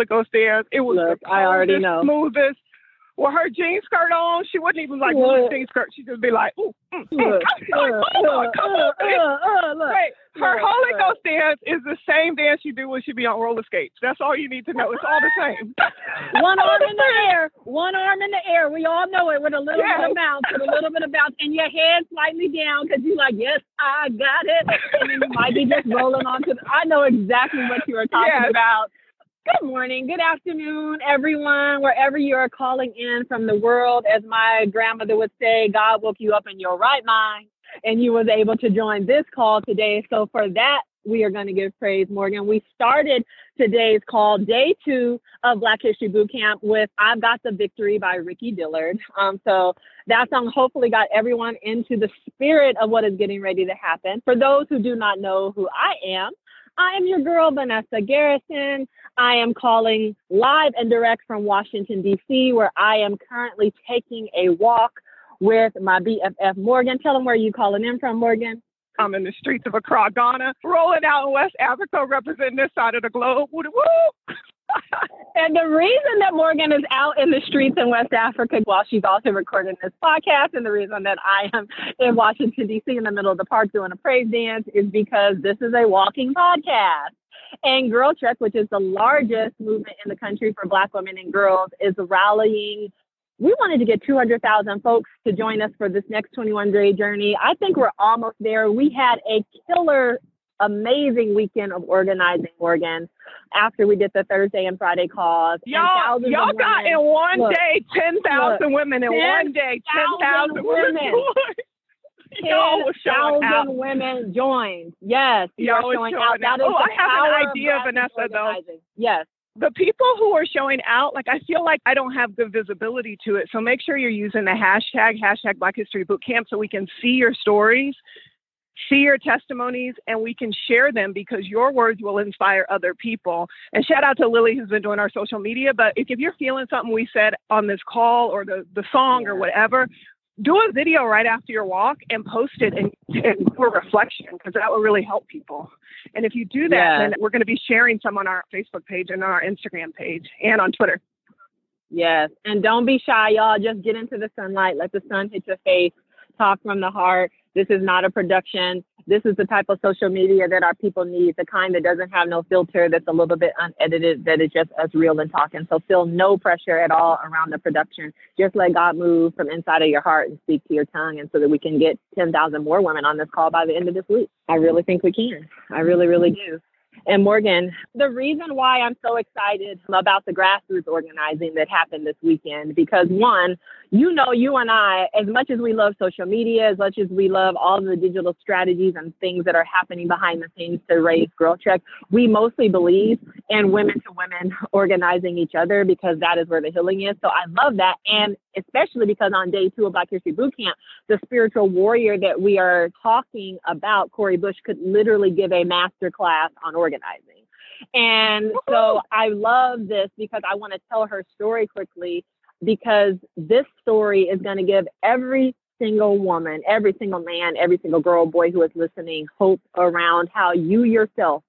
Holy Ghost dance, it was Look, the I already know. smoothest. With her jean skirt on, she wouldn't even like Look. jean skirt. She'd just be like, ooh, mm, mm. Look, like, on, come on. look. Wait, her Holy. Ghost dance is the same dance you do when she be on roller skates. That's all you need to know. It's all the same. One arm in the air, one arm in the air. We all know it with a little bit of bounce, with a little bit of bounce, and your head slightly down because you're like, yes, I got it. And then you might be just rolling onto. The, I know exactly what you are talking Yes. about. Good morning, good afternoon, everyone, wherever you are calling in from the world. As my grandmother would say, God woke you up in your right mind, and you was able to join this call today. So for that, we are going to give praise, Morgan. We started today's call, day two of Black History Boot Camp, with "I've Got the Victory" by Ricky Dillard. Um, so that song hopefully got everyone into the spirit of what is getting ready to happen. For those who do not know who I am, I am your girl, Vanessa Garrison. I am calling live and direct from Washington, D.C., where I am currently taking a walk with my BFF, Morgan. Tell them where you calling in from, Morgan. I'm in the streets of Accra, Ghana, rolling out in West Africa, representing this side of the globe. Woo woo! And the reason that Morgan is out in the streets in West Africa while she's also recording this podcast, and the reason that I am in Washington, D.C., in the middle of the park doing a praise dance, is because this is a walking podcast. And Girl Trek, which is the largest movement in the country for Black women and girls, is rallying. We wanted to get 200,000 folks to join us for this next 21 day journey. I think we're almost there. We had a killer, amazing weekend of organizing, Morgan after we did the Thursday and Friday calls. Y'all, y'all got women- in one Look, day 10,000 women in one day. 10,000 10,000 women. women. Y'all was showing 10,000 women joined. Yes, Y'all was showing out. That out. is Oh, the I have an of idea, Vanessa, though. Yes. the people who are showing out, like I feel like I don't have good visibility to it. So make sure you're using the hashtag, hashtag Black History Boot Camp so we can see your stories, see your testimonies, and we can share them because your words will inspire other people. And shout out to Lily who's been doing our social media. But if, if you're feeling something we said on this call or the, the song or whatever, do a video right after your walk and post it and, and do a reflection because that will really help people. And if you do that, Yeah. then we're going to be sharing some on our Facebook page and on our Instagram page and on Twitter. Yes. And don't be shy, y'all. Just get into the sunlight. Let the sun hit your face. Talk from the heart. This is not a production. This is the type of social media that our people need, the kind that doesn't have no filter, that's a little bit unedited, that is just us real and talking. So feel no pressure at all around the production. Just let God move from inside of your heart and speak to your tongue, and so that we can get 10,000 more women on this call by the end of this week. I really think we can. I really, really do. And Morgan, the reason why I'm so excited about the grassroots organizing that happened this weekend, because one, you know, you and I, as much as we love social media, as much as we love all the digital strategies and things that are happening behind the scenes to raise Girl Trek, we mostly believe in women to women organizing each other because that is where the healing is. So I love that. And especially because on day two of Black History Boot Camp, the spiritual warrior that we are talking about, Cori Bush, could literally give a master class on organizing. And so I love this because I want to tell her story quickly because this story is going to give every single woman, every single man, every single girl, boy who is listening hope around how you yourself,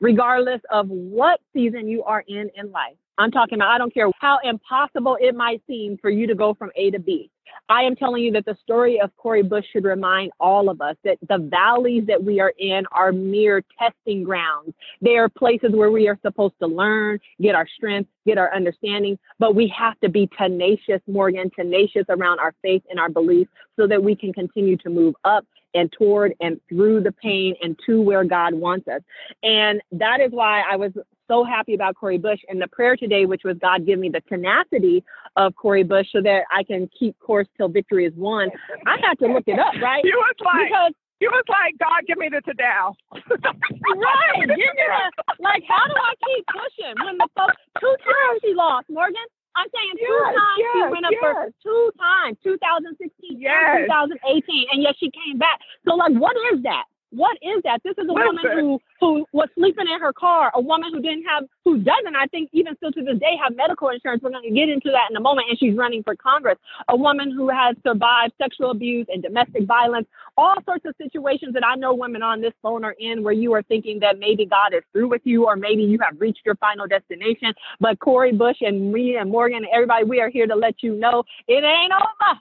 regardless of what season you are in in life, I'm talking about, I don't care how impossible it might seem for you to go from A to B. I am telling you that the story of Cori Bush should remind all of us that the valleys that we are in are mere testing grounds. They are places where we are supposed to learn, get our strength, get our understanding, but we have to be tenacious, Morgan, tenacious around our faith and our belief so that we can continue to move up and toward and through the pain and to where God wants us. And that is why I was so happy about Cori Bush and the prayer today, which was God give me the tenacity of Cori Bush so that I can keep course till victory is won. I had to look it up, right? You was like, Because He was like, God, give me the Tadal. right. Give me the, like, how do I keep pushing when the folks, two times she lost, Morgan? I'm saying two Yes, times she went up for two times, 2016 Yes. and 2018, and yet she came back. So, like, what is that? What is that? This is a woman who who was sleeping in her car, a woman who didn't have, who doesn't, I think, even still to this day, have medical insurance. We're going to get into that in a moment, and she's running for Congress. A woman who has survived sexual abuse and domestic violence, all sorts of situations that I know women on this phone are in, where you are thinking that maybe God is through with you, or maybe you have reached your final destination. But Cori Bush and me and Morgan and everybody, we are here to let you know it ain't over.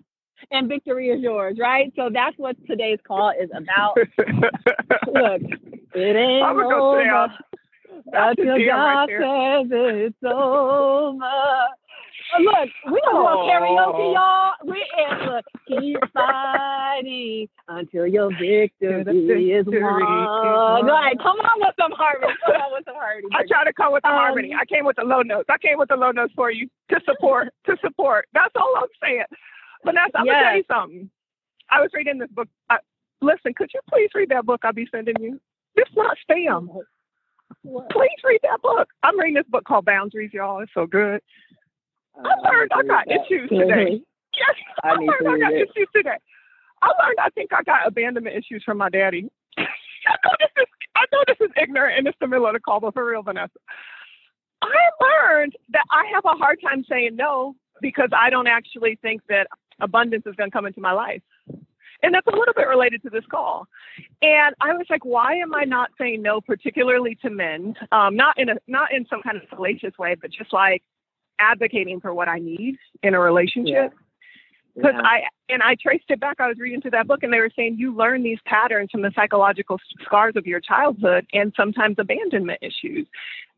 And victory is yours, right? So that's what today's call is about. Look, it ain't I'm gonna go sit over. That's the until jam right God there. says it's over. Uh, Look, we don't want karaoke, Oh. y'all. We and look, keep fighting until your victory victory is won. won. Like, come on with some harmony. Come on with some harmony. I try to come with the Um, harmony. I came with the low notes. I came with the low notes for you to support, to support. That's all I'm saying. Vanessa, I'm gonna tell you something. I was reading this book. I, listen, could you please read that book I'll be sending you? It's not spam. What? Please read that book. I'm reading this book called Boundaries, y'all. It's so good. I oh, learned I got issues today. Yes, I I, need learned to I got it. issues today. I learned I think I got abandonment issues from my daddy. I know this is I know this is ignorant and it's the middle of the call, but for real, Vanessa. I learned that I have a hard time saying no because I don't actually think that abundance is going to come into my life. And that's a little bit related to this call. And I was like, why am I not saying no, particularly to men? Um, not in a not in some kind of salacious way, but just like advocating for what I need in a relationship because I and I traced it back. I was reading through that book, and they were saying you learn these patterns from the psychological scars of your childhood and sometimes abandonment issues.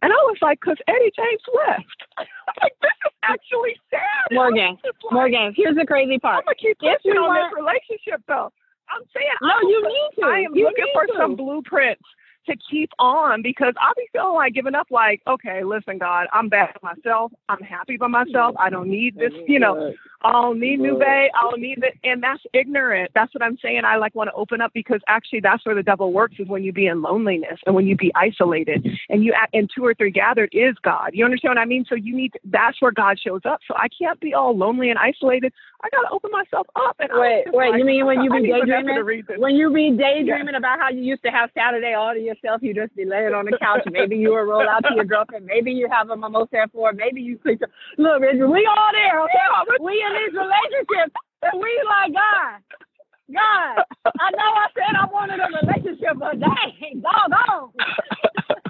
And I was like, because Eddie James left. I'm like, this is actually sad. Morgan, I'm just like, Morgan, here's the crazy part. I'm gonna keep If pushing on weren't- this relationship, though. I'm saying, No, I'm- you need to. I am You looking for to. some blueprints to keep on because I'll be feeling like giving up. Like, okay, listen, God, I'm bad by myself. I'm happy by myself. I don't need this, you know. I don't need new bay. I don't need it. And that's ignorant. That's what I'm saying. I like want to open up because actually that's where the devil works is when you be in loneliness and when you be isolated and you act and two or three gathered is God. You understand what I mean? So you need that's where God shows up. So I can't be all lonely and isolated. I gotta open myself up and Wait, wait, like, you mean when you be daydreaming? to. When you be daydreaming about how you used to have Saturday all to yourself, you just be laying on the couch. Maybe you will roll out to your girlfriend. Maybe you have a mimosa at four. Maybe you sleep. Look, Reggie, we all there, okay? We in these relationships, and we like God. God, I know I said I wanted a relationship, but dang, doggone.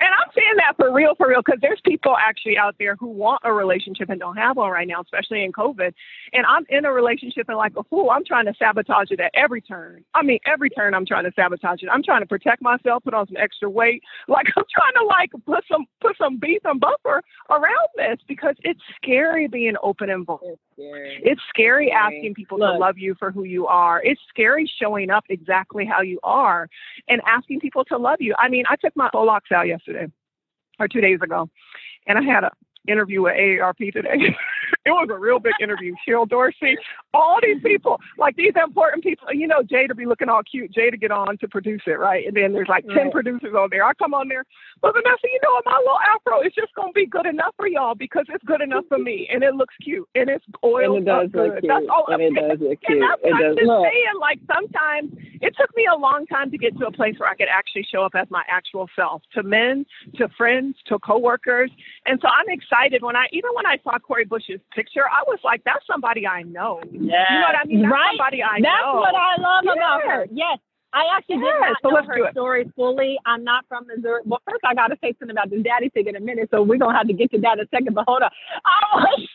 And I'm saying that for real, for real, because there's people actually out there who want a relationship and don't have one right now, especially in COVID. And I'm in a relationship and like a fool, I'm trying to sabotage it at every turn. I mean, every turn I'm trying to sabotage it. I'm trying to protect myself, put on some extra weight. Like I'm trying to like put some put some beef and buffer around this because it's scary being open and vulnerable. It's scary. It's scary Scary. asking people to love you for who you are. It's scary showing up exactly how you are and asking people to love you. I mean, I took my Polox out yesterday or two days ago, and I had an interview with AARP today. it was a real big interview. Cheryl Dorsey, all these people, like these important people. You know, Jay to be looking all cute, Jay to get on to produce it, right? And then there's like ten Right. producers on there. I come on there, but Vanessa, you know, what? my little afro is just gonna be good enough for y'all because it's good enough for me, and it looks cute, and it's oiled And it does look good. cute. That's all And it does look and cute. that's It what I'm does just look. saying. Like sometimes it took me a long time to get to a place where I could actually show up as my actual self to men, to friends, to coworkers. And so I'm excited when I even when I saw Cori Bush's picture, I was like, that's somebody I know. Yeah. You know what I mean? That's right? somebody I That's know. what I love about her. Yes. I actually did Yes, not so know let's do her it. story fully. I'm not from Missouri. Well, first I got to say something about this daddy thing in a minute, so we're gonna have to get to that in a second. But hold on, I was,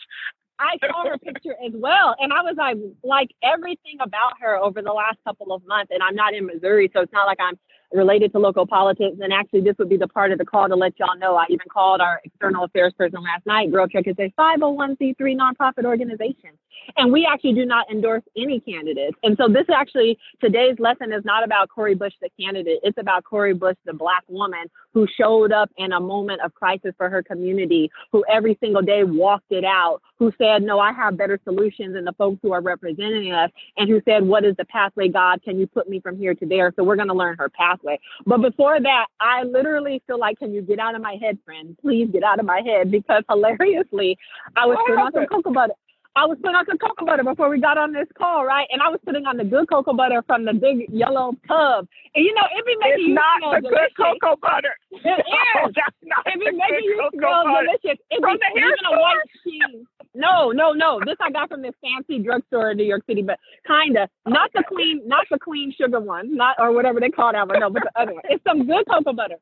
I saw her picture as well, and I was like, like everything about her over the last couple of months. And I'm not in Missouri, so it's not like I'm related to local politics. And actually, this would be the part of the call to let y'all know. I even called our external affairs person last night. Girl Trek is a 501c3 nonprofit organization. And we actually do not endorse any candidates. And so this actually, today's lesson is not about Cori Bush, the candidate. It's about Cori Bush, the black woman who showed up in a moment of crisis for her community, who every single day walked it out, who said, no, I have better solutions than the folks who are representing us, and who said, what is the pathway, God? Can you put me from here to there? So we're going to learn her pathway. But before that, I literally feel like, can you get out of my head, friend? Please get out of my head because hilariously, I was putting on some cocoa butter. I was putting on some cocoa butter before we got on this call, right? And I was putting on the good cocoa butter from the big yellow tub. And you know, it be making it's you not smell the delicious. good cocoa butter. It No, is. that's not It be making you smell butter. delicious. It From be the hair leaving a white sheen. No, no, no. This I got from this fancy drugstore in New York City, but kinda not the clean, not the clean sugar one, not or whatever they call that one. No, but the other one. It's some good cocoa butter.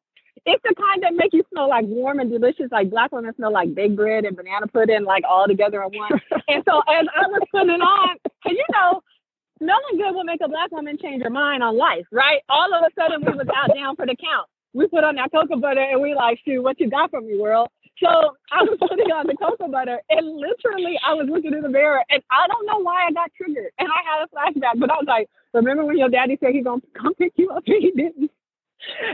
It's the kind that make you smell like warm and delicious, like black women smell like baked bread and banana pudding, like all together in one. and so as I was putting it on, and you know, smelling good will make a black woman change her mind on life, right? All of a sudden we was out down for the count. We put on that cocoa butter and we like, shoot, what you got for me, world? So I was putting on the cocoa butter and literally I was looking in the mirror and I don't know why I got triggered. And I had a flashback, but I was like, remember when your daddy said he's gonna come pick you up and he didn't?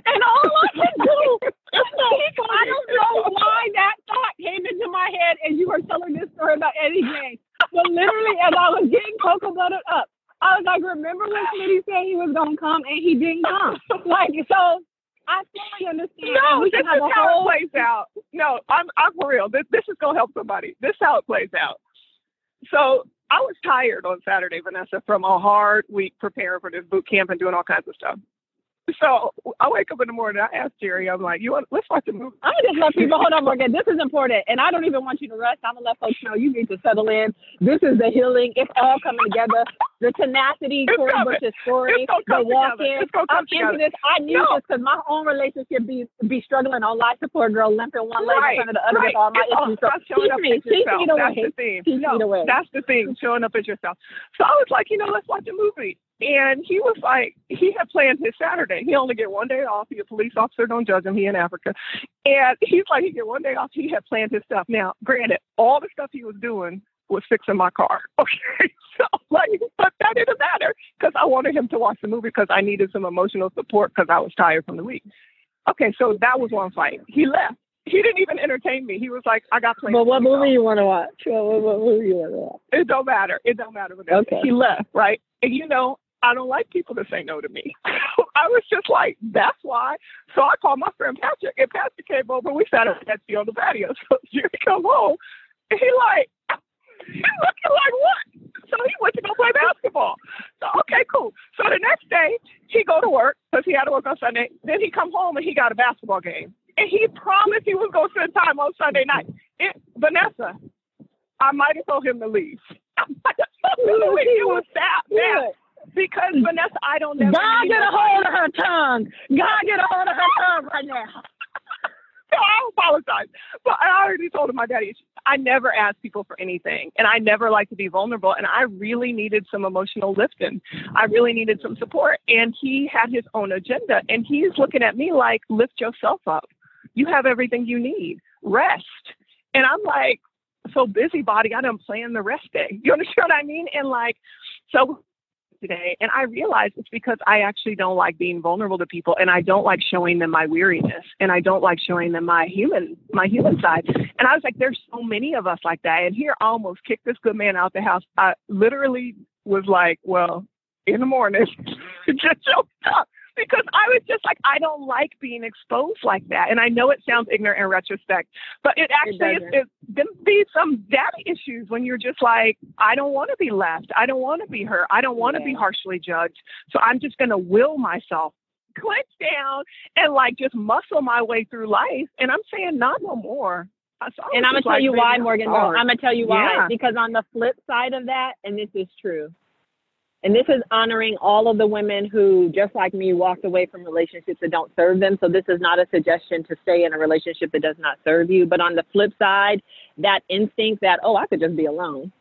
And all I can do, I don't know why that thought came into my head and you were telling this story about Eddie James. But literally, as I was getting cocoa buttered up, I was like, remember when Smitty said he was going to come and he didn't come? Like, so I fully understand. No, we this is how whole it plays out. No, I'm I'm for real. This this is gonna help somebody. This is how it plays out. So I was tired on Saturday, Vanessa, from a hard week preparing for this boot camp and doing all kinds of stuff. So I wake up in the morning. I ask Jerry, I'm like, "You want? Let's watch a movie." I just let people hold on, Morgan. This is important, and I don't even want you to rush. I'm gonna let folks know you need to settle in. This is the healing. It's all coming together. The tenacity, It's Cori coming. Bush's story, the walk together. in. It's gonna come I'm into together. this. I knew No. this because my own relationship be be struggling on life support, girl, limping one leg right, in front of the other right. with all my It's all. So teach up me, teach me the That's the thing. Teach no, me the way. that's the thing. Showing up as yourself. So I was like, you know, let's watch a movie. And he was like, he had planned his Saturday. He only get one day off. He a police officer. Don't judge him. He in Africa. And he's like, he get one day off. He had planned his stuff. Now, granted, all the stuff he was doing was fixing my car. Okay. So like, but that didn't matter because I wanted him to watch the movie because I needed some emotional support because I was tired from the week. Okay. So that was one fight. He left. He didn't even entertain me. He was like, I got plans. But what movie you want to watch? What, what, what movie you want to watch? It don't matter. It don't matter. Okay. He left, right? And you know, I don't like people to say no to me. I was just like, that's why. So I called my friend Patrick, and Patrick came over. We sat at Etsy on the patio. So Jerry come home, and he like, he looking like what? So he went to go play basketball. So okay, cool. So the next day he go to work because he had to work on Sunday. Then he come home and he got a basketball game, and he promised he was gonna spend time on Sunday night. It, Vanessa, I might have told him to leave. To leave. It was that bad. Because Vanessa, I don't never God get a hold of her tongue. God get a hold of her tongue right now. So I apologize. But I already told him my daddy, I never ask people for anything. And I never like to be vulnerable. And I really needed some emotional lifting. I really needed some support. And he had his own agenda. And he's looking at me like, lift yourself up. You have everything you need. Rest. And I'm like, so busybody, I done plan the rest day. You understand what I mean? And like, so today and I realized it's because I actually don't like being vulnerable to people and I don't like showing them my weariness and I don't like showing them my human my human side. And I was like, there's so many of us like that. And here I almost kicked this good man out the house. I literally was like, well, in the morning, just choked up. Because I was just like, I don't like being exposed like that. And I know it sounds ignorant in retrospect, but it actually is, doesn't. it, there be some daddy issues when you're just like, I don't want to be left. I don't want to be hurt. I don't want to be harshly judged. So I'm just going to will myself clench down and like just muscle my way through life. And I'm saying, not no more. I And I'm gonna tell like, you why, Morgan. I'm gonna tell you why. Yeah. Because on the flip side of that, and this is true, and this is honoring all of the women who, just like me, walked away from relationships that don't serve them. So this is not a suggestion to stay in a relationship that does not serve you. But on the flip side, that instinct that oh, I could just be alone.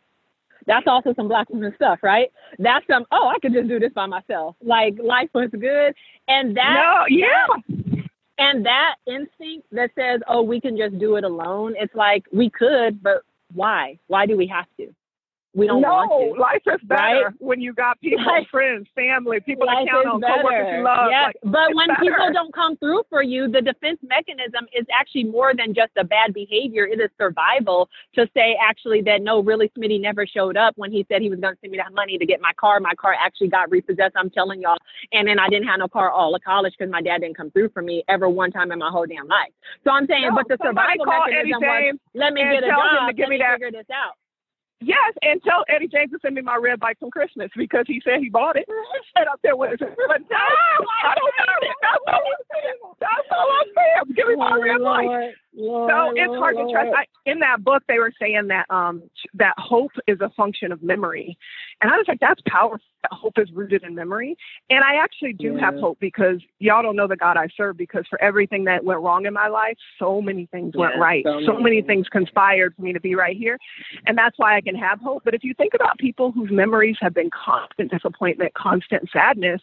That's also some black women stuff, right? That's some, oh, I could just do this by myself. Like life was good. And that, no, yeah. and that instinct that says, oh, we can just do it alone. It's like we could, but why? Why do we have to? We don't no, want to. life is better right? when you got people, life, friends, family, people to count on, better. coworkers you love. Yes. Like, but when better. people don't come through for you, the defense mechanism is actually more than just a bad behavior. It is survival to say actually that no, really Smitty never showed up when he said he was going to send me that money to get my car. My car actually got repossessed. I'm telling y'all. And then I didn't have no car all of college because my dad didn't come through for me ever one time in my whole damn life. So I'm saying, no, but the survival mechanism was, let me get a job, to give me, that. figure this out. Yes, and tell Eddie James to send me my red bike from Christmas because he said he bought it. Said up there with it. But no, I don't know. That's all I'm saying. That's all I'm saying. Give me my oh, red bike. Lord, so it's hard Lord. to trust. I, in that book, they were saying that um that hope is a function of memory, and I was like, that's powerful. That hope is rooted in memory, and I actually do yeah. have hope because y'all don't know the God I serve. Because for everything that went wrong in my life, so many things yeah, went right. So, so many things conspired for me to be right here, and that's why I can have hope. But if you think about people whose memories have been constant disappointment, constant sadness,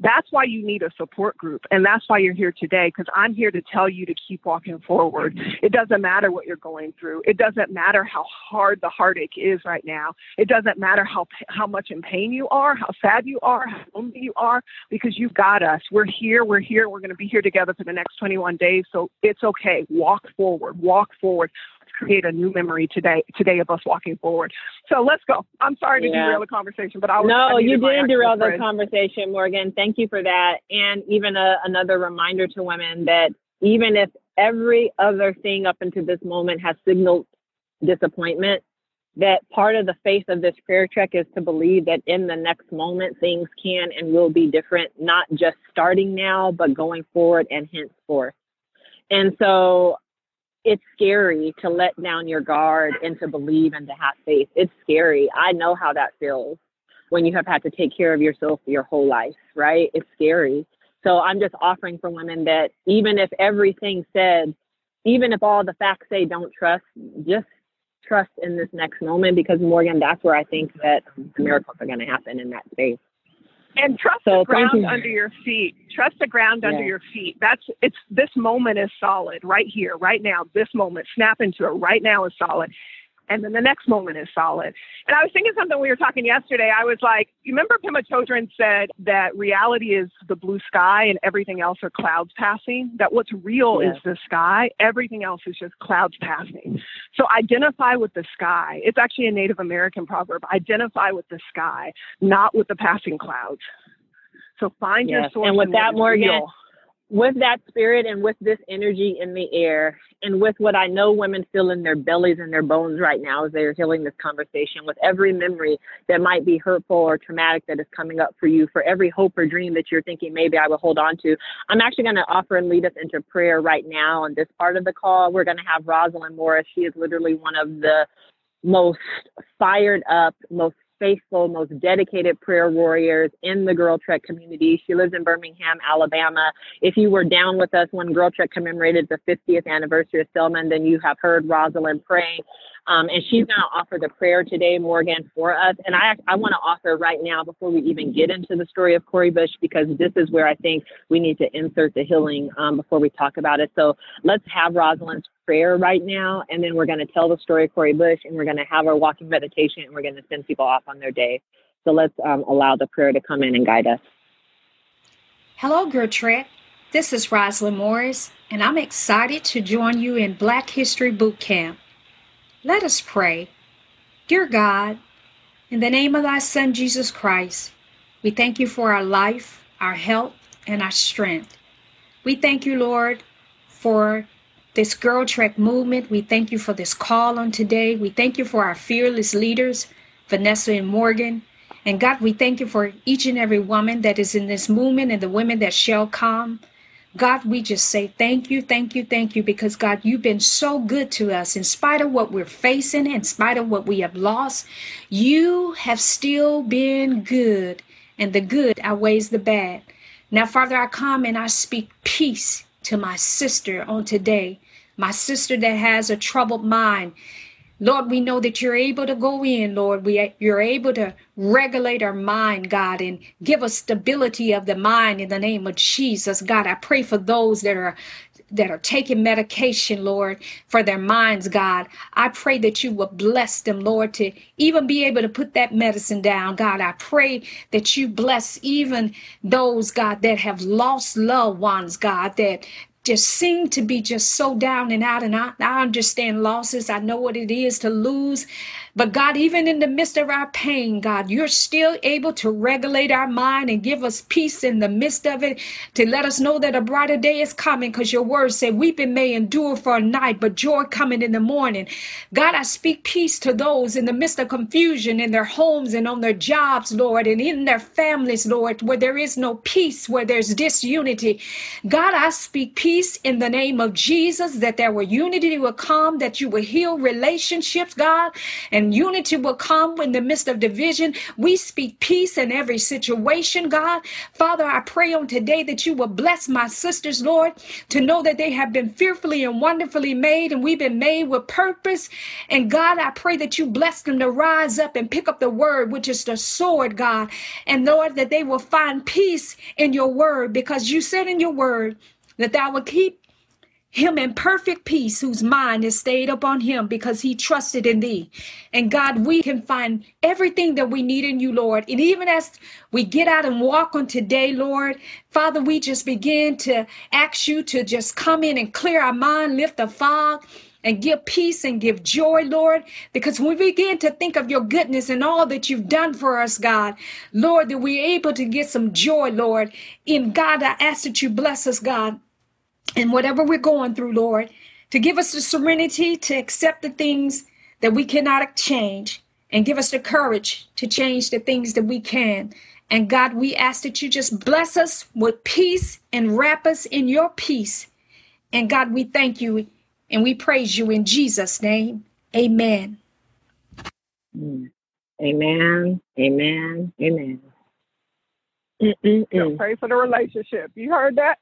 that's why you need a support group. And that's why you're here today, because I'm here to tell you to keep walking forward. It doesn't matter what you're going through. It doesn't matter how hard the heartache is right now. It doesn't matter how, how much in pain you are, how sad you are, how lonely you are, because you've got us. We're here. We're here. We're going to be here together for the next 21 days. So it's okay. Walk forward. Walk forward create a new memory today today of us walking forward. So let's go. I'm sorry to yeah. derail the conversation, but I was no, I you didn't derail the conversation, Morgan. Thank you for that, and even a, another reminder to women that even if every other thing up until this moment has signaled disappointment, that part of the faith of this prayer trek is to believe that in the next moment things can and will be different, not just starting now, but going forward and henceforth. And so it's scary to let down your guard and to believe and to have faith. It's scary. I know how that feels when you have had to take care of yourself your whole life, right? It's scary. So I'm just offering for women that even if everything said, even if all the facts say don't trust, just trust in this next moment because Morgan, that's where I think that miracles are going to happen in that space and trust so the ground under your feet. Trust the ground yeah. under your feet. That's it's this moment is solid right here right now. This moment snap into it right now is solid and then the next moment is solid. And I was thinking something we were talking yesterday. I was like, you remember Pema Chodron said that reality is the blue sky and everything else are clouds passing? That what's real is the sky, everything else is just clouds passing. So identify with the sky. It's actually a Native American proverb. Identify with the sky, not with the passing clouds. So find yes. your source. And with that, Morgan, real with that spirit and with this energy in the air and with what I know women feel in their bellies and their bones right now as they're healing this conversation, with every memory that might be hurtful or traumatic that is coming up for you, for every hope or dream that you're thinking maybe I will hold on to, I'm actually going to offer and lead us into prayer right now on this part of the call. We're going to have Rosalind Morris. She is literally one of the most fired up, most faithful, most dedicated prayer warriors in the Girl Trek community. She lives in Birmingham, Alabama. If you were down with us when Girl Trek commemorated the 50th anniversary of Selma, then you have heard Rosalind pray. Um, and she's going to offer the prayer today, Morgan, for us. And I, I want to offer right now, before we even get into the story of Cori Bush, because this is where I think we need to insert the healing um, before we talk about it. So let's have Rosalind's prayer right now, and then we're going to tell the story of Cori Bush, and we're going to have our walking meditation, and we're going to send people off on their day. So let's um, allow the prayer to come in and guide us. Hello, Girl Trek. This is Rosalind Morris, and I'm excited to join you in Black History Boot Camp. Let us pray. Dear God, in the name of thy Son, Jesus Christ, we thank you for our life, our health, and our strength. We thank you, Lord, for this Girl Trek movement. We thank you for this call on today. We thank you for our fearless leaders, Vanessa and Morgan. And God, we thank you for each and every woman that is in this movement and the women that shall come. God, we just say thank you, thank you, thank you, because God, you've been so good to us in spite of what we're facing, in spite of what we have lost. You have still been good, and the good outweighs the bad. Now, Father, I come and I speak peace to my sister on today, my sister that has a troubled mind. Lord, we know that you're able to go in, Lord. We, you're able to regulate our mind, God, and give us stability of the mind in the name of Jesus. God, I pray for those that are that are taking medication, Lord, for their minds, God. I pray that you will bless them, Lord, to even be able to put that medicine down, God. I pray that you bless even those, God, that have lost loved ones, God, that just seem to be just so down and out. And I, I understand losses. I know what it is to lose. But God, even in the midst of our pain, God, you're still able to regulate our mind and give us peace in the midst of it to let us know that a brighter day is coming because your word said, Weeping may endure for a night, but joy coming in the morning. God, I speak peace to those in the midst of confusion in their homes and on their jobs, Lord, and in their families, Lord, where there is no peace, where there's disunity. God, I speak peace in the name of Jesus that there will unity will come, that you will heal relationships, God, and unity will come in the midst of division. We speak peace in every situation, God. Father, I pray on today that you will bless my sisters, Lord, to know that they have been fearfully and wonderfully made and we've been made with purpose. And God, I pray that you bless them to rise up and pick up the word, which is the sword, God. And Lord, that they will find peace in your word because you said in your word that thou will keep him in perfect peace whose mind is stayed upon him because he trusted in thee. And God, we can find everything that we need in you, Lord. And even as we get out and walk on today, Lord, Father, we just begin to ask you to just come in and clear our mind, lift the fog and give peace and give joy, Lord. Because when we begin to think of your goodness and all that you've done for us, God, Lord, that we're able to get some joy, Lord. In God, I ask that you bless us, God and whatever we're going through, Lord, to give us the serenity to accept the things that we cannot change and give us the courage to change the things that we can. And God, we ask that you just bless us with peace and wrap us in your peace. And God, we thank you and we praise you in Jesus' name. Amen. Amen. Amen. Amen. Mm-mm-mm. Pray for the relationship. You heard that?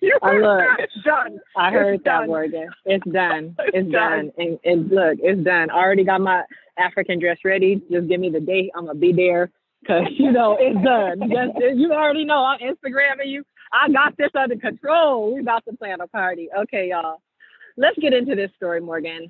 You heard look. It's done. I heard it's that, done. Morgan. It's done. It's It's, done. done. And, and look, it's done. I already got my African dress ready. Just give me the date. I'm gonna be there because you know it's done. Just you already know I'm Instagramming you. I got this under control. We about to plan a party. Okay, y'all. Let's get into this story, Morgan.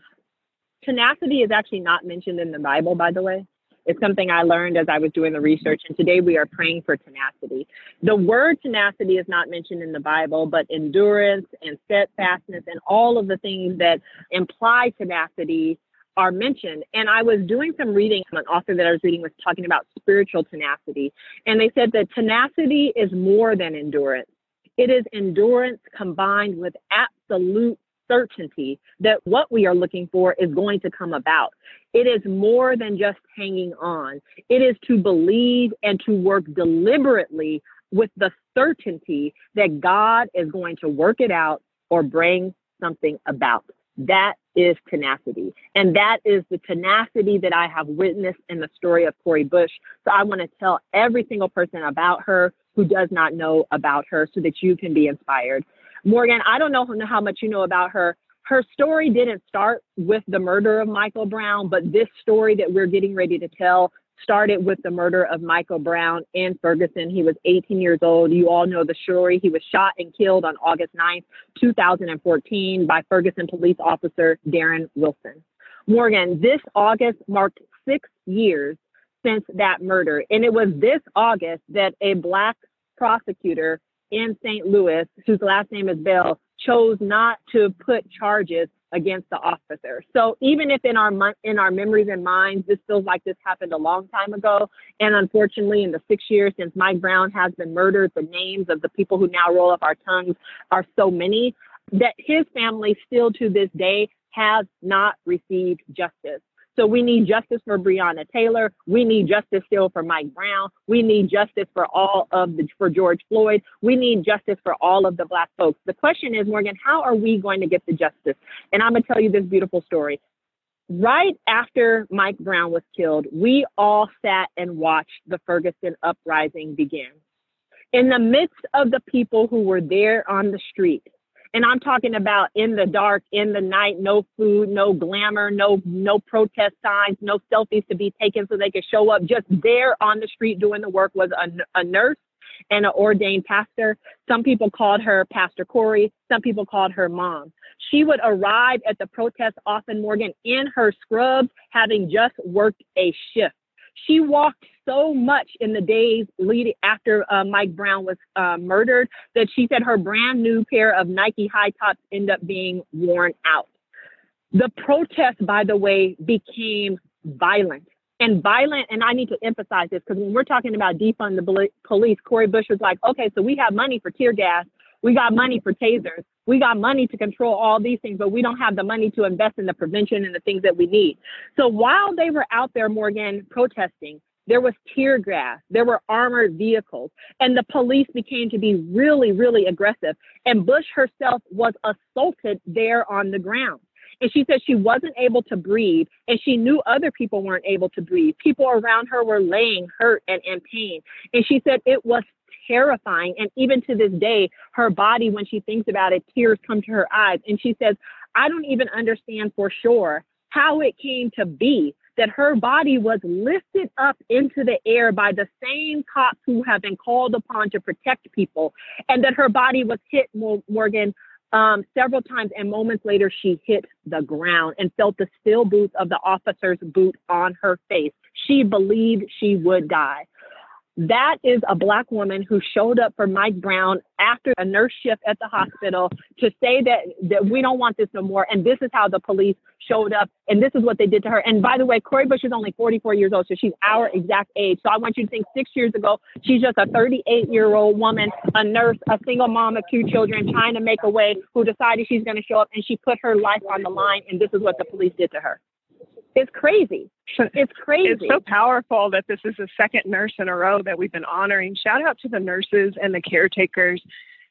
Tenacity is actually not mentioned in the Bible, by the way. It's something I learned as I was doing the research, and today we are praying for tenacity. The word tenacity is not mentioned in the Bible, but endurance and steadfastness and all of the things that imply tenacity are mentioned. And I was doing some reading, an author that I was reading was talking about spiritual tenacity, and they said that tenacity is more than endurance. It is endurance combined with absolute certainty that what we are looking for is going to come about. It is more than just hanging on. It is to believe and to work deliberately with the certainty that God is going to work it out or bring something about. That is tenacity. And that is the tenacity that I have witnessed in the story of Cori Bush. So I want to tell every single person about her who does not know about her so that you can be inspired. Morgan, I don't know how much you know about her. Her story didn't start with the murder of Michael Brown, but this story that we're getting ready to tell started with the murder of Michael Brown in Ferguson. He was 18 years old. You all know the story. He was shot and killed on August 9th, 2014 by Ferguson police officer Darren Wilson. Morgan, this August marked six years since that murder. And it was this August that a Black prosecutor in St. Louis, whose last name is Bell, chose not to put charges against the officer. So even if in our in our memories and minds, this feels like this happened a long time ago, and unfortunately, in the six years since Mike Brown has been murdered, the names of the people who now roll up our tongues are so many that his family still to this day has not received justice. So we need justice for Breonna Taylor. We need justice still for Mike Brown. We need justice for all of the for George Floyd. We need justice for all of the black folks. The question is, Morgan, how are we going to get the justice? And I'm gonna tell you this beautiful story. Right after Mike Brown was killed, we all sat and watched the Ferguson uprising begin. In the midst of the people who were there on the street, And I'm talking about in the dark, in the night, no food, no glamour, no no protest signs, no selfies to be taken so they could show up. Just there on the street doing the work was a, a nurse and an ordained pastor. Some people called her Pastor Cori. Some people called her mom. She would arrive at the protest often, Morgan, in her scrubs, having just worked a shift. She walked so much in the days leading after uh, Mike Brown was uh, murdered that she said her brand new pair of Nike high tops end up being worn out. The protest, by the way, became violent and violent. And I need to emphasize this because when we're talking about defund the police, Cori Bush was like, okay, so we have money for tear gas, we got money for tasers, we got money to control all these things, but we don't have the money to invest in the prevention and the things that we need. So while they were out there, Morgan, protesting, there was tear gas, there were armored vehicles, and the police became to be really, really aggressive. And Bush herself was assaulted there on the ground. And she said she wasn't able to breathe, and she knew other people weren't able to breathe. People around her were laying hurt and in pain. And she said it was terrifying. And even to this day, her body, when she thinks about it, tears come to her eyes. And she says, I don't even understand for sure how it came to be that her body was lifted up into the air by the same cops who have been called upon to protect people, and that her body was hit, Morgan, um, several times. And moments later, she hit the ground and felt the steel boots of the officer's boot on her face. She believed she would die. That is a black woman who showed up for Mike Brown after a nurse shift at the hospital to say that, that we don't want this no more. And this is how the police showed up. And this is what they did to her. And by the way, Cori Bush is only 44 years old. So she's our exact age. So I want you to think six years ago, she's just a 38 year old woman, a nurse, a single mom of two children, trying to make a way, who decided she's going to show up. And she put her life on the line. And this is what the police did to her. It's crazy. It's crazy. It's so powerful that this is the second nurse in a row that we've been honoring. Shout out to the nurses and the caretakers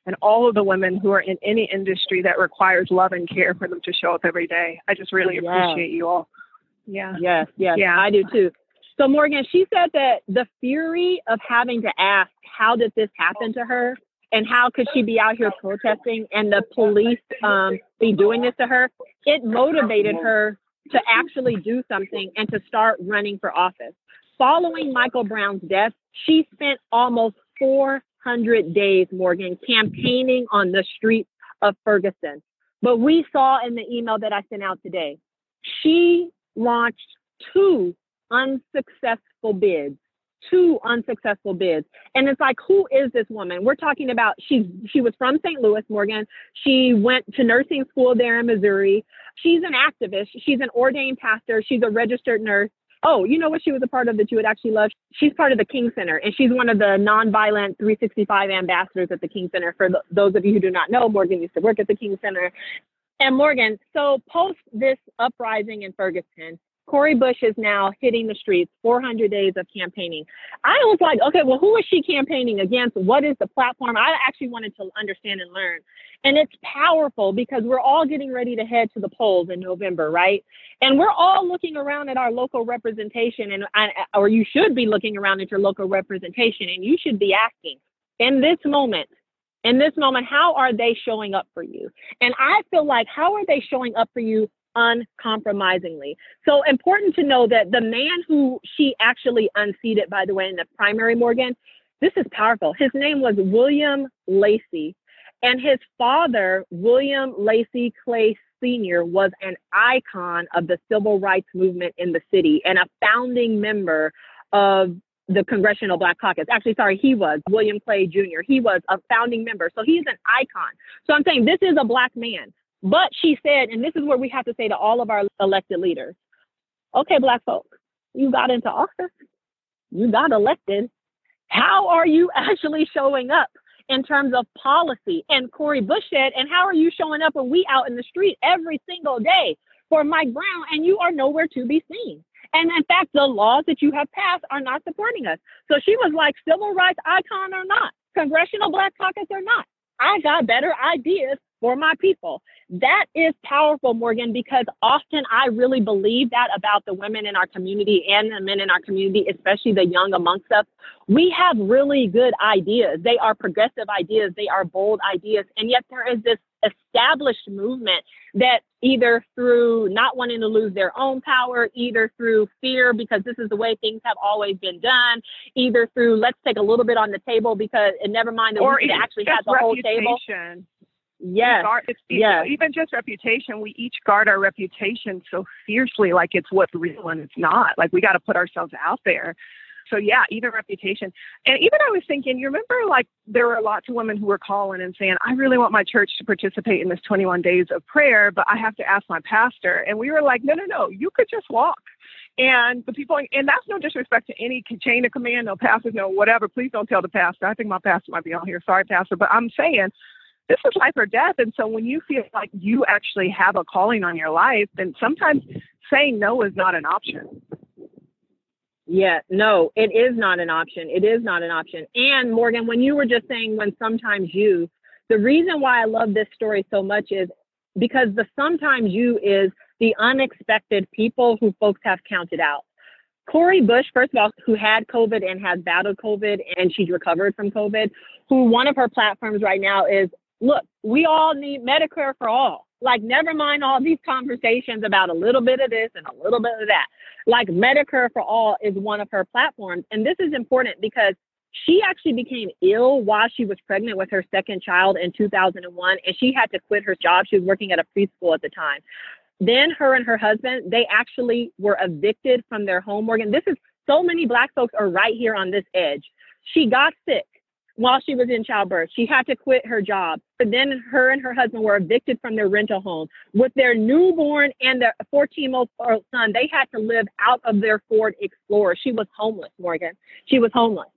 and all of the women who are in any industry that requires love and care for them to show up every day. I just really appreciate you all. Yeah. Yes, yes. Yeah. I do too. So Morgan, she said that the fury of having to ask how did this happen to her and how could she be out here protesting and the police um, be doing this to her, it motivated her to actually do something and to start running for office. Following Michael Brown's death, she spent almost 400 days, Morgan, campaigning on the streets of Ferguson. But we saw in the email that I sent out today, she launched two unsuccessful bids two unsuccessful bids. And it's like, who is this woman? We're talking about she's she was from St. Louis, Morgan. She went to nursing school there in Missouri. She's an activist. She's an ordained pastor. She's a registered nurse. Oh, you know what she was a part of that you would actually love? She's part of the King Center, and she's one of the nonviolent 365 ambassadors at the King Center. For those of you who do not know, Morgan used to work at the King Center. And Morgan, so post this uprising in Ferguson, Cori Bush is now hitting the streets, 400 days of campaigning. I was like, okay, well, who is she campaigning against? What is the platform? I actually wanted to understand and learn. And it's powerful because we're all getting ready to head to the polls in November, right? And we're all looking around at our local representation, and or you should be looking around at your local representation, and you should be asking in this moment, in this moment, how are they showing up for you? And I feel like, how are they showing up for you uncompromisingly. So important to know that the man who she actually unseated, by the way, in the primary, Morgan, this is powerful. His name was William Lacy. And his father, William Lacy Clay Sr., was an icon of the civil rights movement in the city and a founding member of the Congressional Black Caucus. Actually, sorry, he was William Clay Jr. He was a founding member. So he's an icon. So I'm saying this is a black man but she said, and this is where we have to say to all of our elected leaders okay, Black folk, you got into office, you got elected. How are you actually showing up in terms of policy? And Cori Bush said, and how are you showing up when we out in the street every single day for Mike Brown and you are nowhere to be seen? And in fact, the laws that you have passed are not supporting us. So she was like, civil rights icon or not, congressional black caucus or not. I got better ideas for my people. That is powerful, Morgan, because often I really believe that about the women in our community and the men in our community, especially the young amongst us. We have really good ideas. They are progressive ideas, they are bold ideas. And yet there is this established movement that either through not wanting to lose their own power, either through fear because this is the way things have always been done, either through let's take a little bit on the table because and never mind that we actually have the reputation. whole table. Yes. Guard, it's, yes. Even just reputation, we each guard our reputation so fiercely, like it's what's real and it's not. Like we got to put ourselves out there. So yeah, even reputation. And even I was thinking, you remember like there were lots of women who were calling and saying, I really want my church to participate in this 21 days of prayer, but I have to ask my pastor. And we were like, no, no, no, you could just walk. And the people, and that's no disrespect to any chain of command, no pastors, no whatever. Please don't tell the pastor. I think my pastor might be on here. Sorry, pastor, but I'm saying this is life or death. And so when you feel like you actually have a calling on your life, then sometimes saying no is not an option. Yeah, no, it is not an option. It is not an option. And Morgan, when you were just saying when sometimes you, the reason why I love this story so much is because the sometimes you is the unexpected people who folks have counted out. Cori Bush, first of all, who had COVID and has battled COVID and she's recovered from COVID, who one of her platforms right now is look, we all need Medicare for all. Like, never mind all these conversations about a little bit of this and a little bit of that. Like, Medicare for all is one of her platforms. And this is important because she actually became ill while she was pregnant with her second child in 2001, and she had to quit her job. She was working at a preschool at the time. Then her and her husband, they actually were evicted from their home. Morgan, this is so many Black folks are right here on this edge. She got sick while she was in childbirth. She had to quit her job. But then her and her husband were evicted from their rental home. With their newborn and their 14 month old son, they had to live out of their Ford Explorer. She was homeless, Morgan. She was homeless.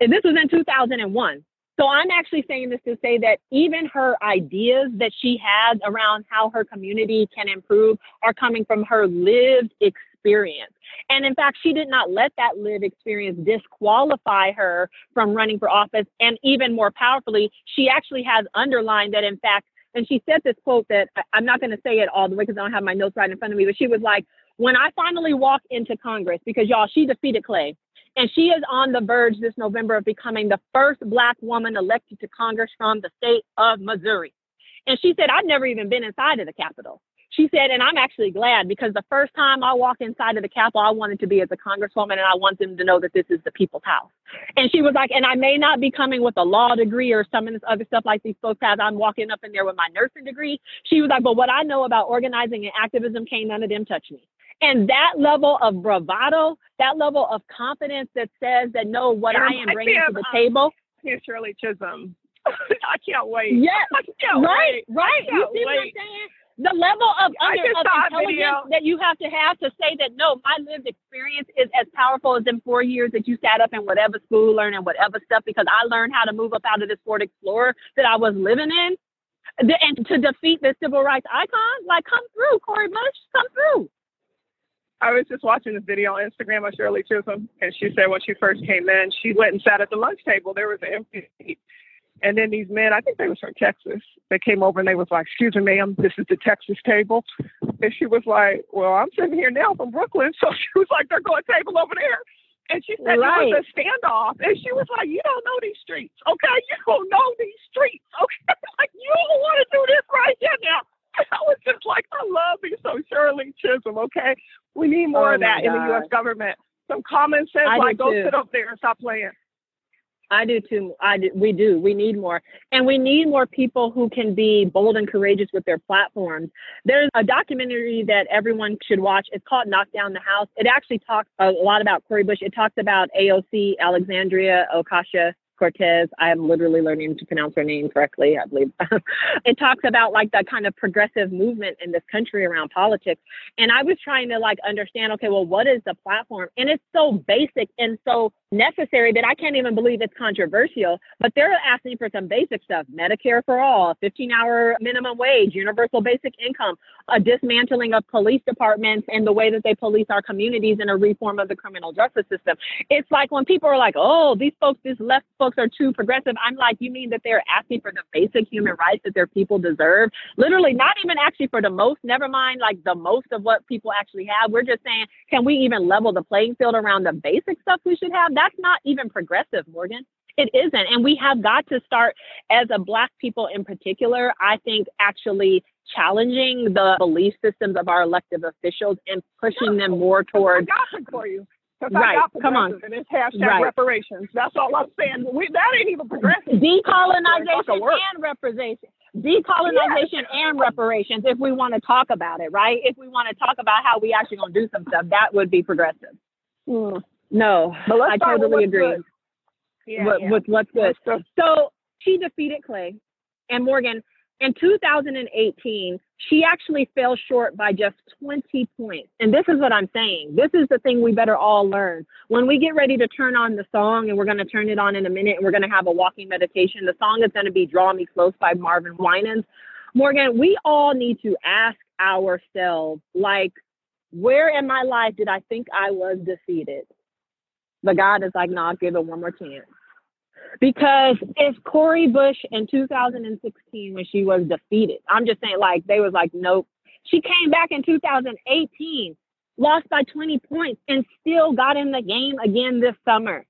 And this was in 2001. So I'm actually saying this to say that even her ideas that she has around how her community can improve are coming from her lived experience. And in fact, she did not let that lived experience disqualify her from running for office. And even more powerfully, she actually has underlined that, in fact, and she said this quote that I'm not going to say it all the way because I don't have my notes right in front of me, but she was like, when I finally walk into Congress, because y'all, she defeated Clay. And she is on the verge this November of becoming the first Black woman elected to Congress from the state of Missouri. And she said, I've never even been inside of the Capitol. She said, and I'm actually glad because the first time I walked inside of the Capitol, I wanted to be as a congresswoman and I want them to know that this is the people's house. And she was like, and I may not be coming with a law degree or some of this other stuff like these folks have. I'm walking up in there with my nursing degree. She was like, but what I know about organizing and activism, can't none of them touch me. And that level of bravado, that level of confidence that says that no, what I am bringing to the um, table. Here's Shirley Chisholm. I can't wait. Yes, can't right, wait. right. You see wait. what I'm saying? The level of, under, of intelligence that you have to have to say that no, my lived experience is as powerful as in four years that you sat up in whatever school learning whatever stuff because I learned how to move up out of this Ford Explorer that I was living in. And to defeat the civil rights icon, like come through, Cori Bush, come through. I was just watching this video on Instagram of Shirley Chisholm, and she said when she first came in, she went and sat at the lunch table. There was an empty seat. And then these men, I think they was from Texas, they came over and they was like, "Excuse me, ma'am, this is the Texas table." And she was like, "Well, I'm sitting here now from Brooklyn," so she was like, "They're going table over there." And she said right. it was a standoff, and she was like, "You don't know these streets, okay? You don't know these streets, okay? like you don't want to do this right here now." I was just like, "I love you so, Shirley Chisholm." Okay, we need more oh of that God. in the U.S. government. Some common sense, I like go too. sit up there and stop playing. I do too. I do. We do. We need more. And we need more people who can be bold and courageous with their platforms. There's a documentary that everyone should watch. It's called Knock Down the House. It actually talks a lot about Cori Bush. It talks about AOC, Alexandria Ocasio Cortez. I am literally learning to pronounce her name correctly, I believe. it talks about like the kind of progressive movement in this country around politics. And I was trying to like understand, okay, well, what is the platform? And it's so basic and so necessary that I can't even believe it's controversial. But they're asking for some basic stuff Medicare for all, 15 hour minimum wage, universal basic income, a dismantling of police departments and the way that they police our communities, and a reform of the criminal justice system. It's like when people are like, oh, these folks, these left folks, folks are too progressive. I'm like, you mean that they're asking for the basic human rights that their people deserve? Literally, not even actually for the most, never mind like the most of what people actually have. We're just saying, can we even level the playing field around the basic stuff we should have? That's not even progressive, Morgan. It isn't. And we have got to start, as a Black people in particular, I think actually challenging the belief systems of our elective officials and pushing them more towards. I got. Right. Come on. And it's hashtag Right. reparations. That's all I'm saying. We, that ain't even progressive. Decolonization and reparation. Decolonization and reparations, if we want to talk about it, right? If we want to talk about how we actually going to do some stuff, that would be progressive. Mm. No, But let's I totally agree good. Yeah, with, yeah. with. What's good? So she defeated Clay and Morgan. In 2018, she actually fell short by just 20 points. And this is what I'm saying. This is the thing we better all learn. When we get ready to turn on the song, and we're going to turn it on in a minute, and we're going to have a walking meditation, the song is going to be Draw Me Close by Marvin Winans. Morgan, we all need to ask ourselves, like, where in my life did I think I was defeated? But God is like, no, I'll give it one more chance. Because if Cori Bush in 2016 when she was defeated, I'm just saying, like, they was like, nope. She came back in 2018, lost by 20 points, and still got in the game again this summer.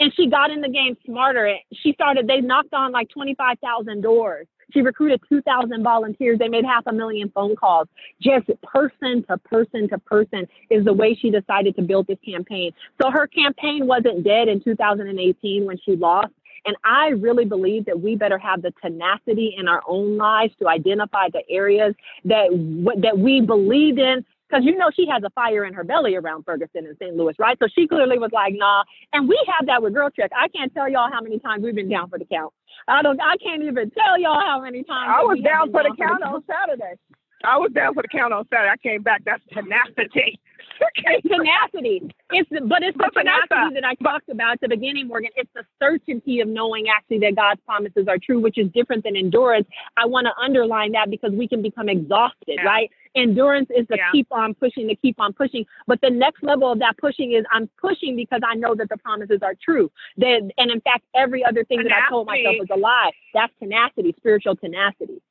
And she got in the game smarter. She started, they knocked on like 25,000 doors. She recruited 2,000 volunteers. They made half a million phone calls. Just person to person to person is the way she decided to build this campaign. So her campaign wasn't dead in 2018 when she lost. And I really believe that we better have the tenacity in our own lives to identify the areas that that we believed in. Because you know she has a fire in her belly around Ferguson and St. Louis, right? So she clearly was like, nah. And we have that with Girl Trek. I can't tell y'all how many times we've been down for the count. I don't. I can't even tell y'all how many times. I was we have down been for the count count. on Saturday. I was down for the count on Saturday. I came back. That's tenacity. It's tenacity. It's the, but it's the tenacity that I talked about at the beginning, Morgan. It's the certainty of knowing actually that God's promises are true, which is different than endurance. I want to underline that because we can become exhausted, Yeah. right? Endurance is to Yeah. keep on pushing, to keep on pushing. But the next level of that pushing is I'm pushing because I know that the promises are true. That, and in fact, every other thing that I told myself was a lie. That's tenacity, spiritual tenacity.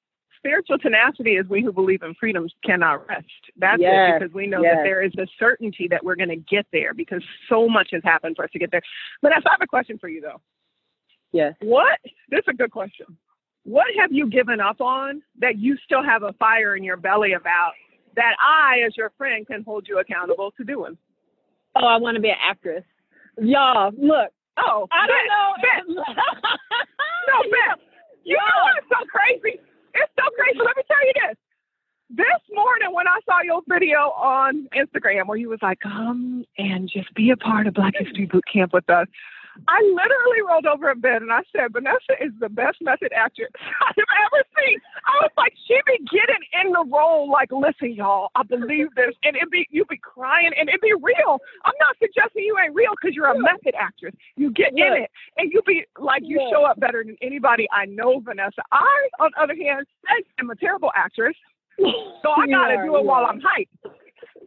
Spiritual tenacity is we who believe in freedom cannot rest. That's Yes, it because we know yes. that there is a certainty that we're going to get there because so much has happened for us to get there. But I have a question for you though. Yes. What? This is a good question. What have you given up on that you still have a fire in your belly about that I, as your friend, can hold you accountable to doing? Oh, I want to be an actress. Y'all, look. Oh, I Bet, don't know. No, Beth. You know what's so crazy? It's so crazy. Let me tell you this. This morning when I saw your video on Instagram where you was like, come and just be a part of Black History Boot Camp with us. I literally rolled over in bed and I said, Vanessa is the best method actress I've ever seen. I was like, she be getting in the role like, listen, y'all, I believe this. And it be you be crying and it be real. I'm not suggesting you ain't real because you're a method actress. You get in it and you be like you show up better than anybody I know, Vanessa. I, on the other hand, I am a terrible actress. So I gotta are, do it while. I'm hyped.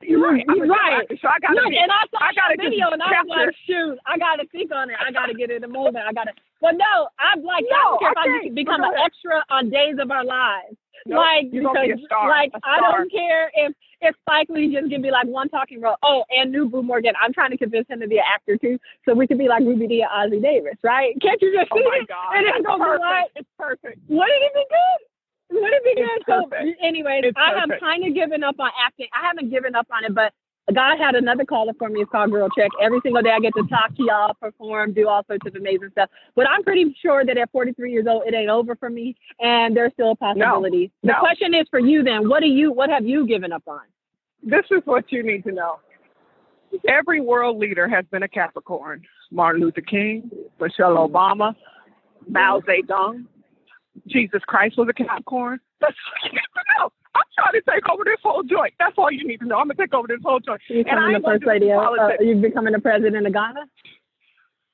You're right. I'm You're right. So I gotta Look, be, and I saw I gotta video, and I was like, shoot, I got to think on it. I got to get it in the moment. I got to. But no, I'm like, no, I don't care if I become an extra on Days of Our Lives. Nope, like, you're gonna be a because, like, I don't care if if Spike Lee just give me like one talking role. Oh, and New Boo Morgan. I'm trying to convince him to be an actor too, so we could be like Ruby Dee and Ossie Davis, right? Can't you just Oh see my it? God. And it's It's gonna be perfect. like, It's perfect. wouldn't it be good? Wouldn't it be It's good? So, perfect. anyways, It's I have kind of given up on acting. I haven't given up on it, but God had another caller for me. It's called Girl Trek. Every single day I get to talk to y'all, perform, do all sorts of amazing stuff. But I'm pretty sure that at 43 years old, it ain't over for me, and there's still a possibility. the no. question is for you then. What do you? What have you given up on? This is what you need to know. Every world leader has been a Capricorn. Martin Luther King, Michelle Obama, Mao Zedong, Jesus Christ was a Capricorn. That's what you need to know. I'm trying to take over this whole joint. That's all you need to know. I'm gonna take over this whole joint. You And I becoming the first lady? Of, uh, you becoming the president of Ghana?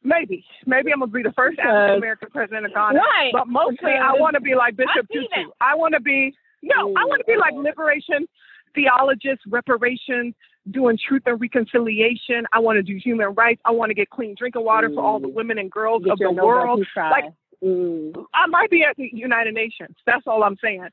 Maybe, maybe I'm gonna be the first African American president of Ghana. Right. But mostly, I want to be like Bishop Tutu. I want to be no, I want to be like liberation theologist, reparation, doing truth and reconciliation. I want to do human rights. I want to get clean drinking water for all the women and girls Get of the world. Like, Mm. I might be at the United Nations. That's all I'm saying.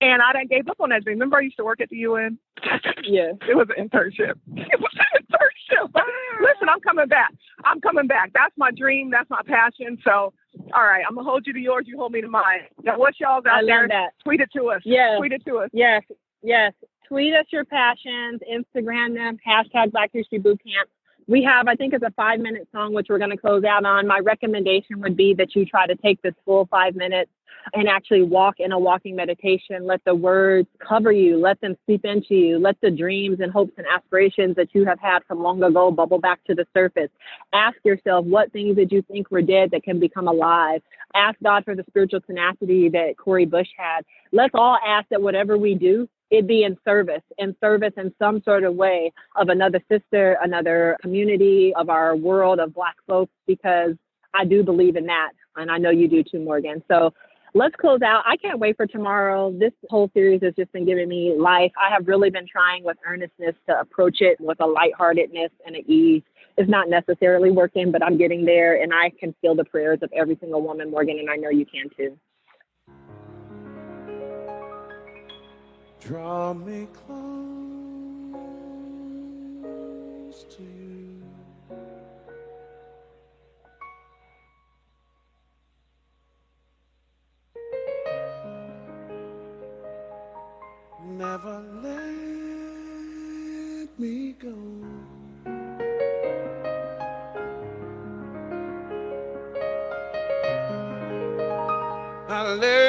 And I done gave up on that dream. Remember, I used to work at the UN. Yeah. It was an internship. It was an internship. Ah. Listen, I'm coming back. I'm coming back. That's my dream. That's my passion. So, all right, I'm gonna hold you to yours. You hold me to mine. Now, what's y'all's out I there? love that. Tweet it to us. Yes. Tweet it to us. Yes, yes. Tweet us your passions, Instagram them, hashtag Black History Boot Camp. We have, I think it's a five minute song, which we're going to close out on. My recommendation would be that you try to take this full five minutes and actually walk in a walking meditation. Let the words cover you, let them seep into you, let the dreams and hopes and aspirations that you have had from long ago bubble back to the surface. Ask yourself what things did you think were dead that can become alive. Ask God for the spiritual tenacity that Cori Bush had. Let's all ask that whatever we do, it be in service, in service in some sort of way of another sister, another community, of our world of Black folks, because I do believe in that. And I know you do too, Morgan. So let's close out. I can't wait for tomorrow. This whole series has just been giving me life. I have really been trying with earnestness to approach it with a lightheartedness and an ease. It's not necessarily working, but I'm getting there, and I can feel the prayers of every single woman, Morgan, and I know you can too. Draw me close to you. Never let me go. I lay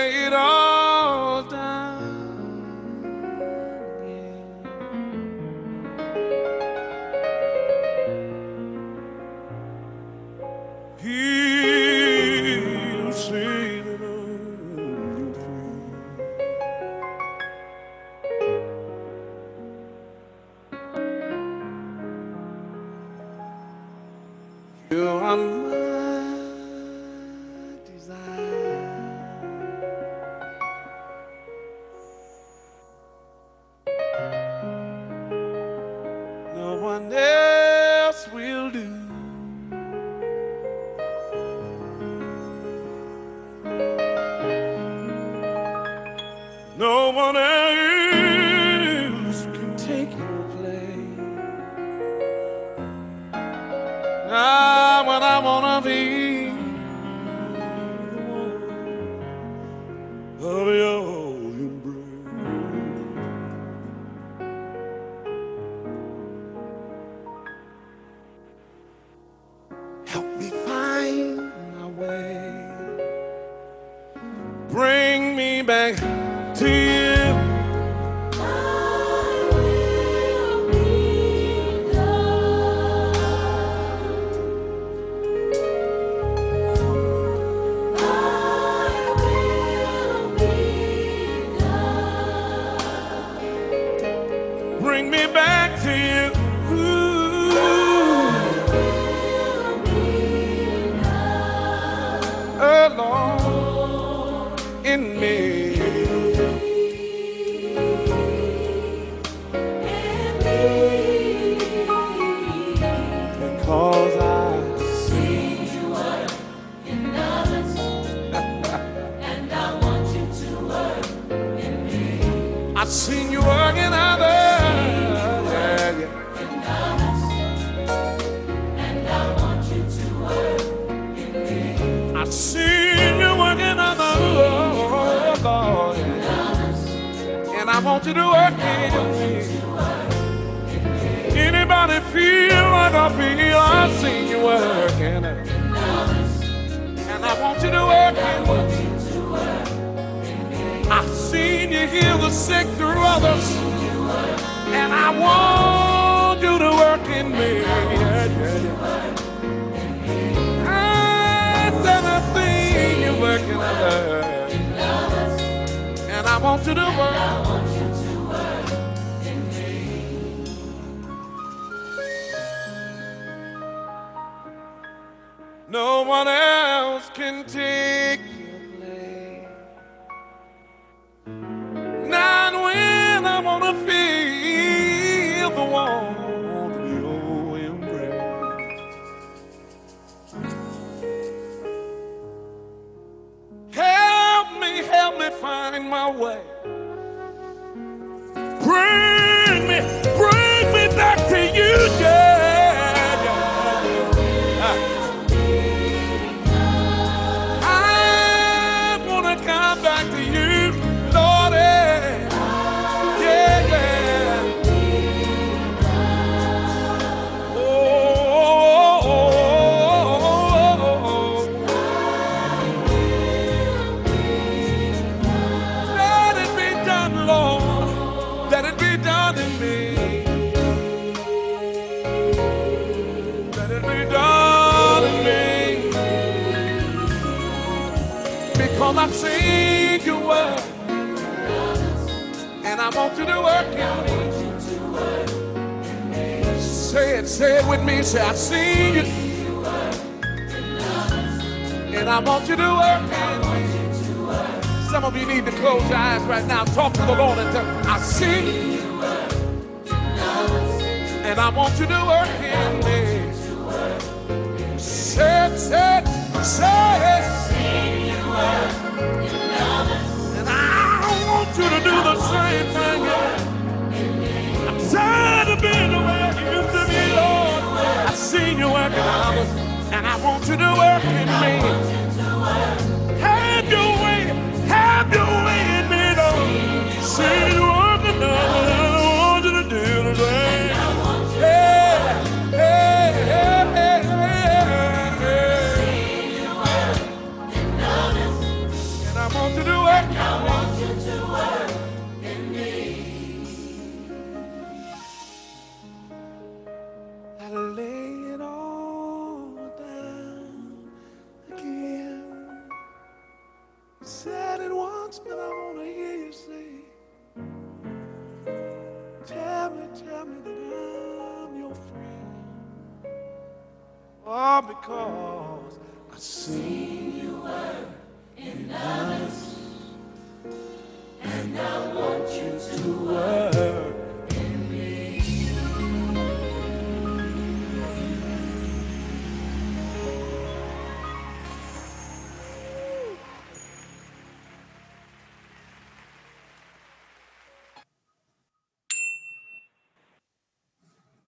No one else can take your place. Not when I want to feel the warmth of your embrace. Help me, help me find my way. Say it, with me. Say, I've seen you. And I want you to work. Some of you need to close your eyes right now. Talk to the Lord and tell I see you. And I want you to work in me. Say it, say say it. And I want you to do the same to work in me. Have your way, have your way in me, Lord. Because